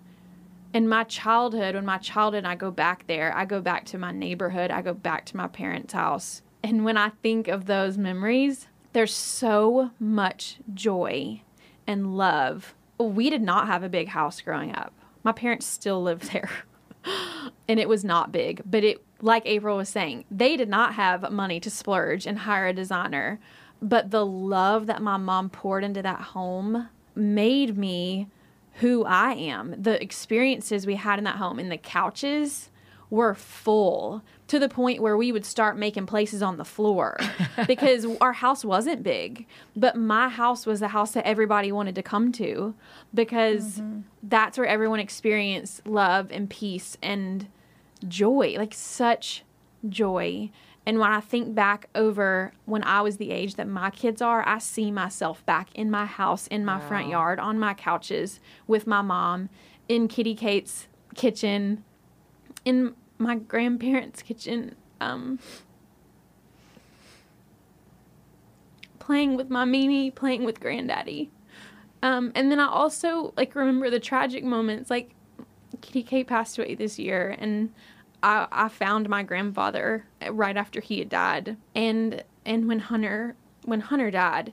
in my childhood, when my childhood, and I go back there, I go back to my neighborhood, I go back to my parents' house. And when I think of those memories, there's so much joy and love. We did not have a big house growing up. My parents still live *laughs* there. and it was not big, but it like April was saying, they did not have money to splurge and hire a designer. But the love that my mom poured into that home made me who I am. The experiences we had in that home and the couches were full to the point where we would start making places on the floor *laughs* because our house wasn't big. But my house was the house that everybody wanted to come to because mm-hmm. that's where everyone experienced love and peace and joy, like such joy. And when I think back over when I was the age that my kids are, I see myself back in my house, in my front yard, on my couches with my mom, in Kitty Kate's kitchen, in my grandparents' kitchen, um, playing with my Mimi, playing with Granddaddy. Um, and then I also like remember the tragic moments. Like Kitty Kate passed away this year, and I, I found my grandfather right after he had died. And and when Hunter when Hunter died,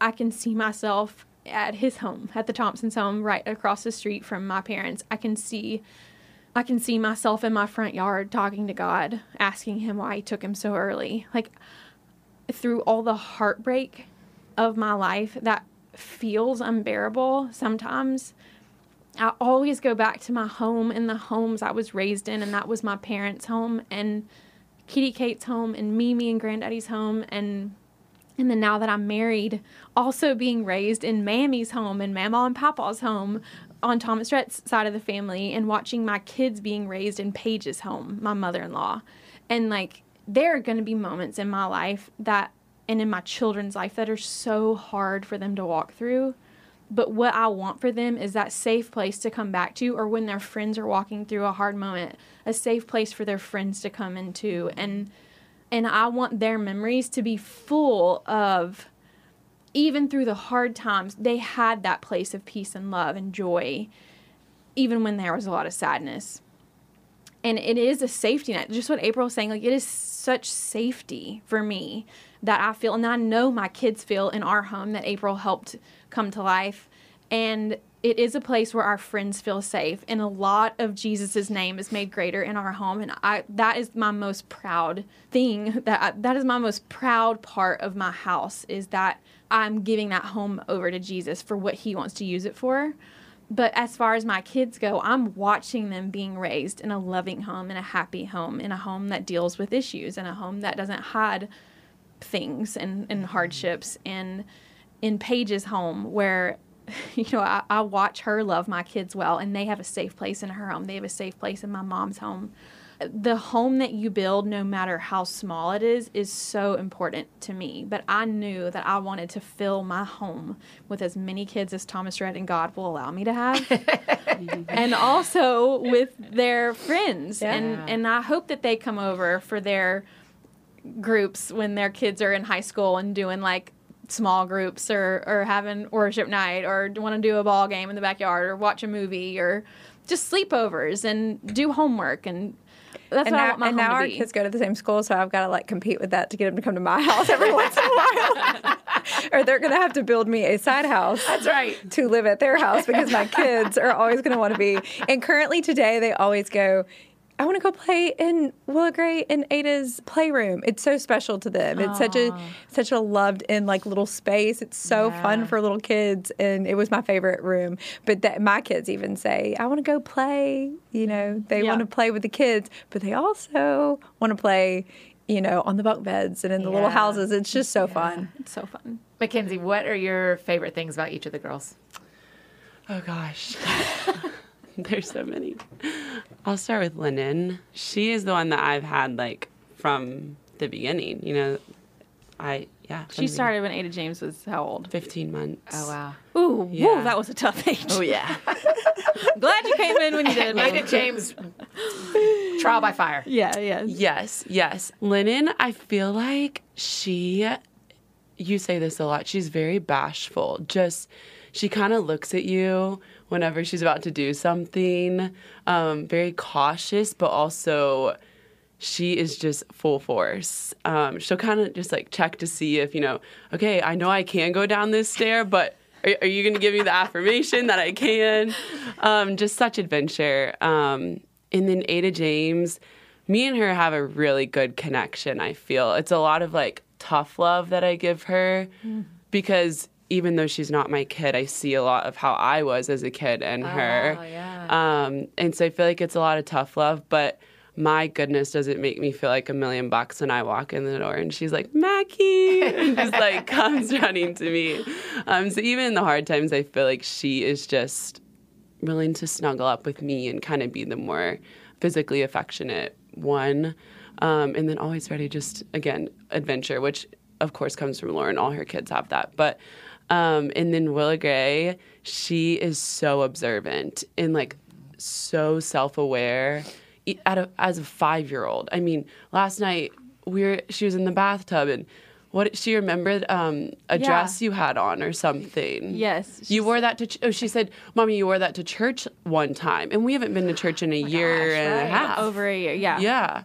I can see myself at his home, at the Thompson's home, right across the street from my parents. I can see I can see myself in my front yard talking to God, asking him why he took him so early. Like through all the heartbreak of my life that feels unbearable sometimes. I always go back to my home and the homes I was raised in, and that was my parents' home and Kitty Kate's home and Mimi and Granddaddy's home and and then now that I'm married, also being raised in Mammy's home and Mama and Papa's home on Thomas Rhett's side of the family and watching my kids being raised in Paige's home, my mother-in-law. And like there are going to be moments in my life that and in my children's life that are so hard for them to walk through. But what I want for them is that safe place to come back to, or when their friends are walking through a hard moment, a safe place for their friends to come into. And and I want their memories to be full of even through the hard times, they had that place of peace and love and joy, even when there was a lot of sadness. And it is a safety net. Just what April was saying, like it is such safety for me that I feel, and I know my kids feel in our home that April helped come to life. And it is a place where our friends feel safe, and a lot of Jesus's name is made greater in our home. And I that is my most proud thing. *laughs* That I, that is my most proud part of my house is that I'm giving that home over to Jesus for what He wants to use it for. But as far as my kids go, I'm watching them being raised in a loving home, in a happy home, in a home that deals with issues, in a home that doesn't hide things and, and mm-hmm. hardships and in Paige's home where *laughs* you know I, I watch her love my kids well and they have a safe place in her home. They have a safe place in my mom's home. The home that you build no matter how small it is is so important to me. But i knew that i wanted to fill my home with as many kids as thomas Rhett and god will allow me to have. *laughs* Mm-hmm. And also with their friends. And and i hope that they come over for their groups when their kids are in high school and doing like small groups or, or having worship night or want to do a ball game in the backyard or watch a movie or just sleepovers and do homework and that's and what I now, want my and now to our kids go to the same school, so I've got to like compete with that to get them to come to my house every once in a while, *laughs* or they're going to have to build me a side house. That's right. to live at their house because my kids are always going to want to be. And currently today, they always go. I want to go play in Willa Gray and Ada's playroom. It's so special to them. It's such a such a loved in like little space. It's so fun for little kids, and it was my favorite room. But that my kids even say, "I want to go play." You know, they Yeah. want to play with the kids, but they also want to play. You know, on the bunk beds and in the little houses. It's just so fun. it's so fun. Mackenzie, what are your favorite things about each of the girls? Oh gosh. *laughs* *laughs* There's so many. I'll start with Lennon. She is the one that I've had like from the beginning. You know, I yeah. She started when Ada James was how old? fifteen months. Oh wow. Ooh, Yeah. whoa, that was a tough age. Oh yeah. *laughs* *laughs* Glad you came in when you did. Ada James trial by fire. Yeah, yeah. yes, yes. Lennon, I feel like she. You say this a lot. She's very bashful. Just she kind of looks at you whenever she's about to do something. Um, very cautious, but also she is just full force. Um, she'll kind of just like check to see if, you know, okay, I know I can go down this stair, but are, are you going to give me the affirmation that I can? Um, just such adventure. Um, and then Ada James, me and her have a really good connection, I feel. It's a lot of like tough love that I give her because even though she's not my kid, I see a lot of how I was as a kid and her. Oh, yeah. Um, and so I feel like it's a lot of tough love, but my goodness, does it make me feel like a million bucks when I walk in the door and she's like, Mackie, *laughs* and just like *laughs* comes running to me. Um, so even in the hard times, I feel like she is just willing to snuggle up with me and kind of be the more physically affectionate one. Um, and then always ready, just again, adventure, which of course comes from Lauren. All her kids have that. But, um, and then Willa Gray, she is so observant and like so self aware at as a five year old. I mean, last night we were, she was in the bathtub and what she remembered um, a Yeah. dress you had on or something. Yes. You wore that to. Ch- oh, she said, "Mommy, you wore that to church one time," and we haven't been to church in a year and a half. over a year. Yeah. Yeah.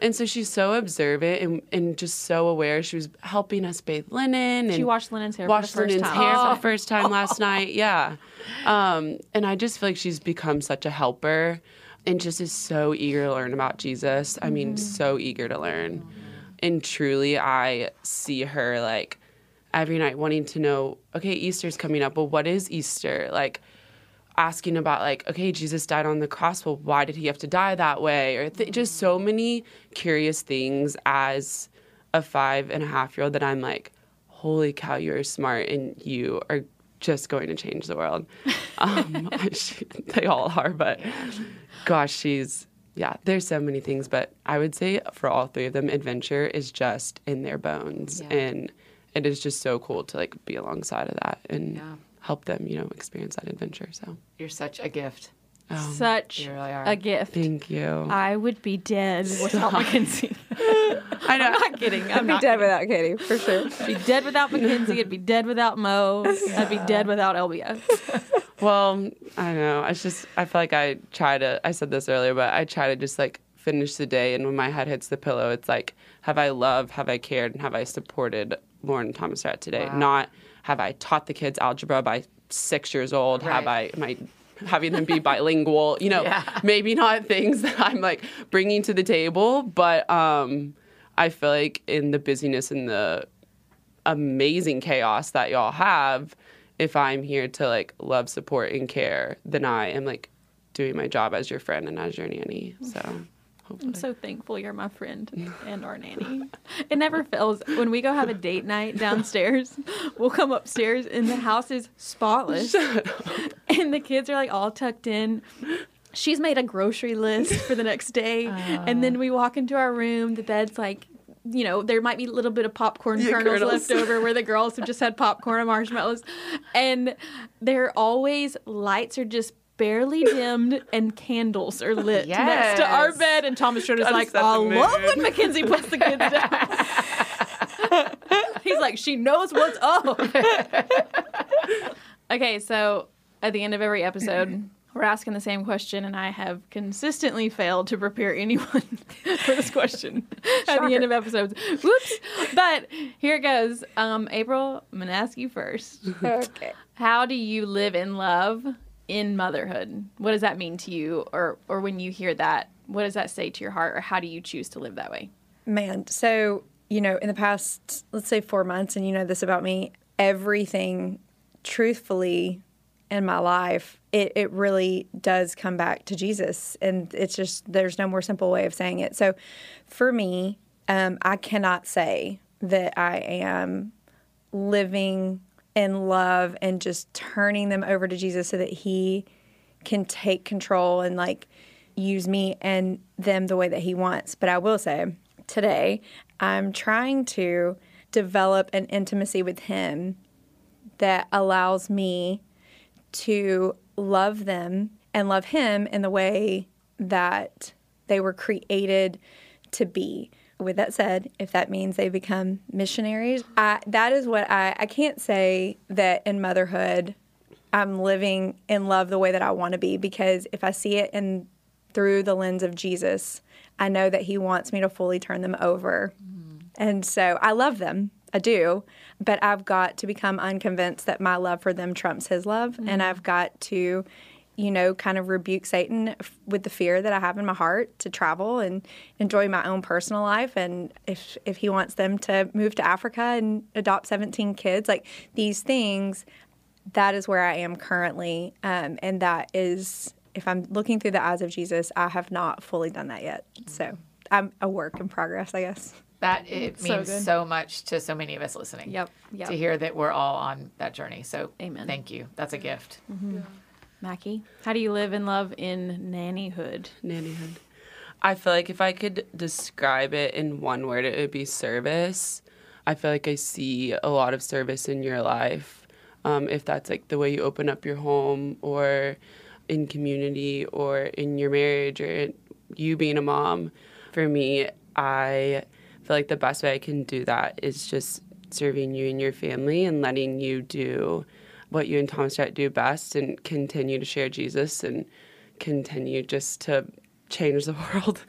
And so she's so observant and, and just so aware. She was helping us bathe Lennon. And She washed Lennon's hair washed for the first Lennon's time. hair for the *laughs* first time last night. Yeah. Um, and I just feel like she's become such a helper and just is so eager to learn about Jesus. I mean, Mm-hmm. so eager to learn. And truly, I see her like every night wanting to know, okay, Easter's coming up. Well, what is Easter? Like, asking about like okay jesus died on the cross well why did he have to die that way or th- just so many curious things as a five and a half year old that i'm like holy cow you're smart and you are just going to change the world *laughs* um, she, they all are but gosh she's yeah there's so many things but i would say for all three of them adventure is just in their bones Yeah. and it is just so cool to like be alongside of that and Yeah. Help them you know experience that adventure so You're such a gift. Um, such You really are. a gift. Thank you. I would be dead without Mackenzie. *laughs* I know. I'm not kidding. I'm I'd be not dead without Katie for sure. I'd be dead without Mackenzie. I'd be dead without Mo. I'd be dead without Elbia. *laughs* Well, I don't know. I just I feel like I try to. I said this earlier, but I try to just like finish the day, and when my head hits the pillow, it's like, have I loved, have I cared, and have I supported Lauren and Thomas Rhett today? Wow. Not have I taught the kids algebra by six years old? Have I Right. am I having them be bilingual? You know, Yeah. maybe not things *laughs* that I'm like bringing to the table, but um, I feel like in the busyness and the amazing chaos that y'all have, if I'm here to like love, support, and care, then I am like doing my job as your friend and as your nanny. So hopefully. I'm so thankful you're my friend *laughs* and our nanny. It never fails. When we go have a date night *laughs* downstairs, we'll come upstairs and the house is spotless. *laughs* And the kids are like all tucked in. She's made a grocery list for the next day. And then we walk into our room. The bed's like, you know, there might be a little bit of popcorn Yeah, kernels, kernels. left over where the girls have just had popcorn and marshmallows. And they're always, lights are just barely dimmed and candles are lit next to our bed. And Thomas Rhett's like, I love when Mackenzie puts the kids down. *laughs* He's like, she knows what's up. okay, so at the end of every episode, we're asking the same question, and I have consistently failed to prepare anyone *laughs* for this question at the end of episodes. Whoops! But here it goes. Um, April, I'm gonna ask you first. *laughs* Okay. How do you live in love in motherhood? What does that mean to you, or or when you hear that, what does that say to your heart, or how do you choose to live that way? Man, so, you know, in the past, let's say four months, and you know this about me, everything truthfully in my life, it, it really does come back to Jesus. And it's just, there's no more simple way of saying it. So for me, um, I cannot say that I am living in love and just turning them over to Jesus so that He can take control and like use me and them the way that He wants. But I will say today, I'm trying to develop an intimacy with Him that allows me to love them and love Him in the way that they were created to be. With that said, if that means they become missionaries, I, that is what I, I can't say that in motherhood I'm living in love the way that I want to be because if I see it in through the lens of Jesus, I know that He wants me to fully turn them over. Mm-hmm. And so I love them. I do. But I've got to become unconvinced that my love for them trumps his love. And mm-hmm. I've got to, you know, kind of rebuke Satan f- with the fear that I have in my heart to travel and enjoy my own personal life. And if, if he wants them to move to Africa and adopt 17 kids, like these things, that is where I am currently. Um, and that is, if I'm looking through the eyes of Jesus, I have not fully done that yet. So I'm a work in progress, I guess. That it So means good. so much to so many of us listening. Yep, yep. To hear that we're all on that journey. So Amen. Thank you. That's a gift. Mackie, how do you live in love in nannyhood? nannyhood. I feel like if I could describe it in one word, it would be service. I feel like I see a lot of service in your life. Um, if that's like the way you open up your home or in community or in your marriage or you being a mom. For me, I feel like the best way I can do that is just serving you and your family and letting you do what you and Tom Thomas do best and continue to share Jesus and continue just to change the *laughs* world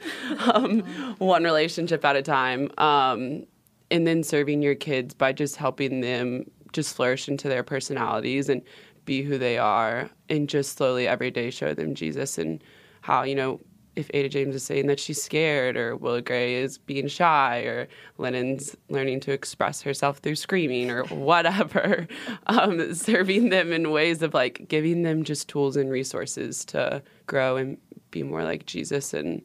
um, one relationship at a time. Um, and then serving your kids by just helping them just flourish into their personalities and be who they are and just slowly every day show them Jesus and how, you know, if Ada James is saying that she's scared, or Willa Gray is being shy, or Lennon's learning to express herself through screaming, or *laughs* whatever, um, serving them in ways of like giving them just tools and resources to grow and be more like Jesus and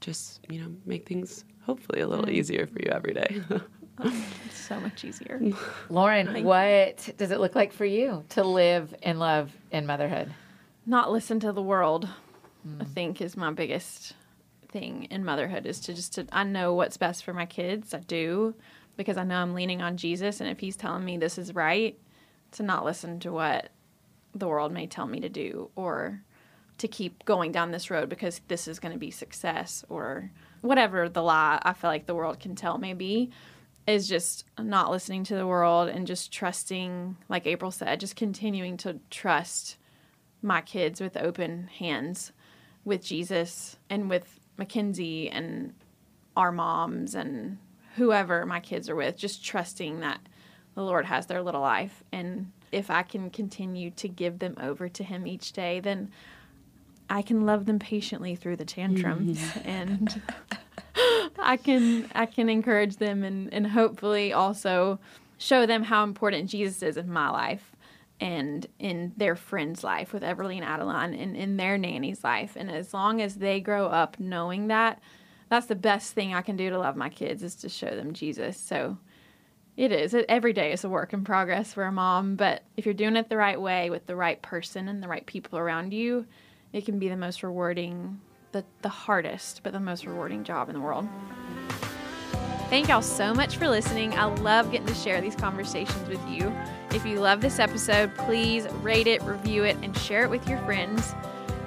just, you know, make things hopefully a little easier for you every day. *laughs* It's so much easier. *laughs* Lauren, what does it look like for you to live in love in motherhood? Not listen to the world, Mm. I think, is my biggest thing in motherhood is to just to I know what's best for my kids. I do because I know I'm leaning on Jesus. And if he's telling me this is right, to not listen to what the world may tell me to do or to keep going down this road because this is going to be success or whatever the lie I feel like the world can tell me be is just not listening to the world and just trusting like April said just continuing to trust my kids with open hands with Jesus and with Mackenzie and our moms and whoever my kids are with, just trusting that the Lord has their little life. And if I can continue to give them over to Him each day, then I can love them patiently through the tantrums. Mm-hmm. *laughs* And I can I can encourage them and, and hopefully also show them how important Jesus is in my life and in their friend's life with Everly and Adeline and in their nanny's life. And as long as they grow up knowing that, that's the best thing I can do to love my kids is to show them Jesus. So it is. Every day is a work in progress for a mom, but if you're doing it the right way with the right person and the right people around you, it can be the most rewarding, the, the hardest, but the most rewarding job in the world. Thank y'all so much for listening. I love getting to share these conversations with you. If you love this episode, please rate it, review it, and share it with your friends.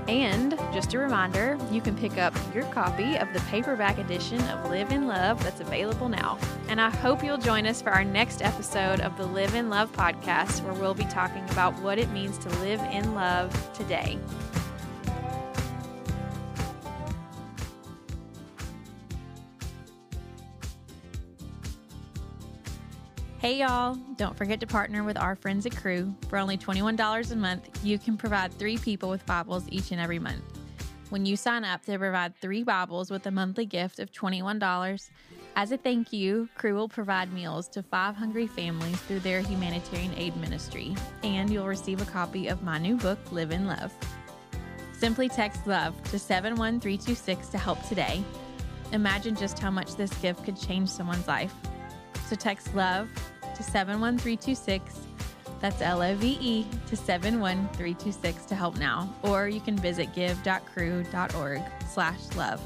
And just a reminder, you can pick up your copy of the paperback edition of Live in Love that's available now. And I hope you'll join us for our next episode of the Live in Love podcast, where we'll be talking about what it means to live in love today. Hey y'all, don't forget to partner with our friends at Cru. For only $21 a month, you can provide three people with Bibles each and every month. When you sign up, they provide three Bibles with a monthly gift of $21. As a thank you, Cru will provide meals to five hungry families through their humanitarian aid ministry, and you'll receive a copy of my new book, Live in Love. Simply text LOVE to 71326 to help today. Imagine just how much this gift could change someone's life. So text LOVE to 71326. That's L O V E to 71326 to help now. Or you can visit give.cru.org slash love.